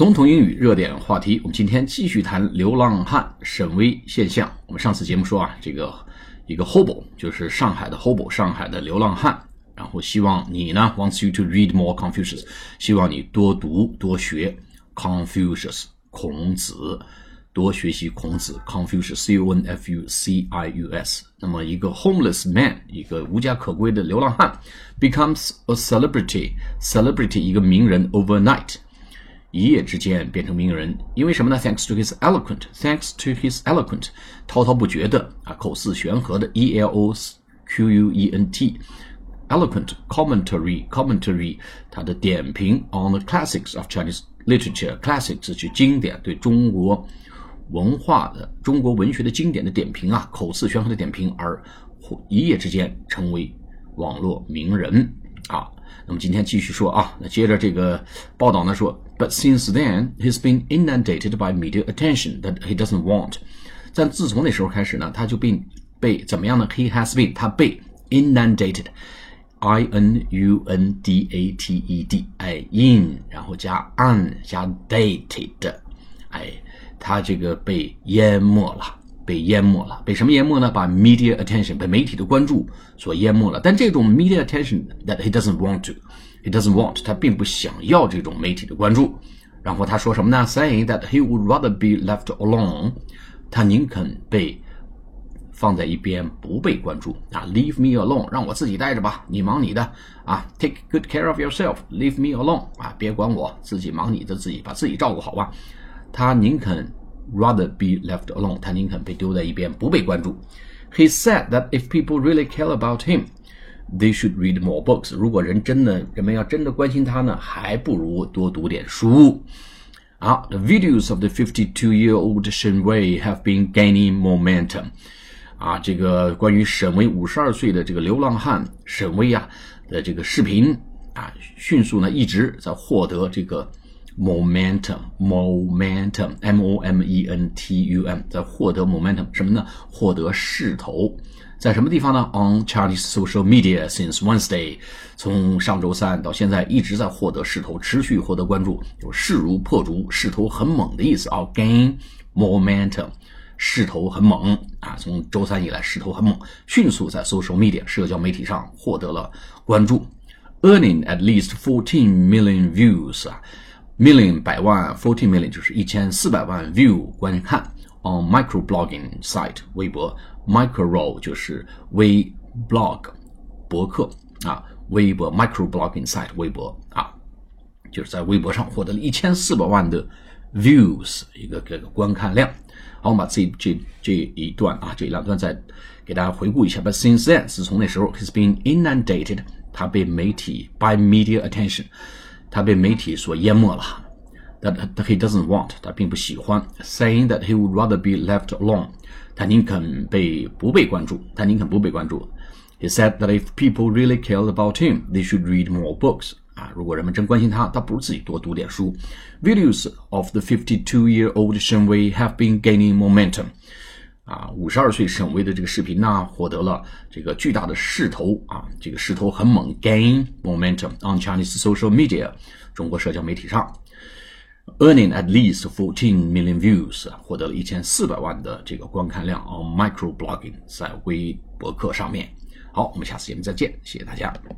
总统英语热点话题，我们今天继续谈流浪汉沈威现象。我们上次节目说啊，这个一个 hobo 就是上海的 hobo，上海的流浪汉。然后希望你呢，wants you to read more Confucius，希望你多读多学 Confucius，孔子，多学习孔子 Confucius，C O N F U C I U S。那么一个 homeless man，一个无家可归的流浪汉，becomes a celebrity，celebrity 一个名人 overnight。一夜之间变成名人，因为什么呢？Thanks to his eloquent，thanks to his eloquent，滔滔不绝的啊，口似悬河的 E L O Q U E N T，eloquent commentary，commentary，他的点评 on the classics of Chinese literature，classics 是经典，对中国文化的、中国文学的经典的点评啊，口似悬河的点评，而一夜之间成为网络名人。那么今天继续说啊，那接着这个报道呢说，But since then he's been inundated by media attention that he doesn't want。但自从那时候开始呢，他就被被怎么样呢？He has been，他被 inundated，I N U N D A T E D，哎，in，然后加 un 加 dated，哎，他这个被淹没了。被淹没了，被什么淹没呢？把 media attention 被媒体的关注所淹没了。但这种 media attention that he doesn't want to，he doesn't want，他并不想要这种媒体的关注。然后他说什么呢？Saying that he would rather be left alone，他宁肯被放在一边，不被关注啊。Leave me alone，让我自己待着吧，你忙你的啊。Take good care of yourself，leave me alone 啊，别管我，自己忙你的，自己把自己照顾好吧。他宁肯。Rather be left alone，他宁肯被丢在一边，不被关注。He said that if people really care about him, they should read more books。如果人真的人们要真的关心他呢，还不如多读点书。啊，the videos of the 52-year-old Shen Wei have been gaining momentum。啊，这个关于沈巍五十二岁的这个流浪汉沈巍啊的这个视频啊，迅速呢一直在获得这个。Momentum momentum m o m e n t u m 在获得 momentum 什么呢？获得势头，在什么地方呢？On Chinese social media since Wednesday，从上周三到现在一直在获得势头，持续获得关注，就势如破竹，势头很猛的意思啊。Gain momentum，势头很猛啊！从周三以来势头很猛，迅速在 social media 社交媒体上获得了关注，earning at least fourteen million views 啊。Million 百万，forty million 就是一千四百万 view 观看 on microblogging site 微博，micro 就是微 blog 博客啊，微博 microblogging site 微博啊，就是在微博上获得了一千四百万的 views 一个这个观看量。好，我们把这这这一段啊，这两段再给大家回顾一下。But since then，自从那时候，has been inundated，他被媒体 by media attention。他被媒体所淹没了。That he doesn't want，他并不喜欢。Saying that he would rather be left alone，他宁肯被不被关注，他宁肯不被关注。He said that if people really cared about him, they should read more books。啊，如果人们真关心他，他不如自己多读点书。Videos of the 52-year-old Shen Wei have been gaining momentum。 啊，五十二岁沈巍的这个视频呢，获得了这个巨大的势头啊，这个势头很猛，gain momentum on Chinese social media，中国社交媒体上，earning at least fourteen million views，获得了一千四百万的这个观看量 on microblogging，在微博客上面。好，我们下次节目再见，谢谢大家。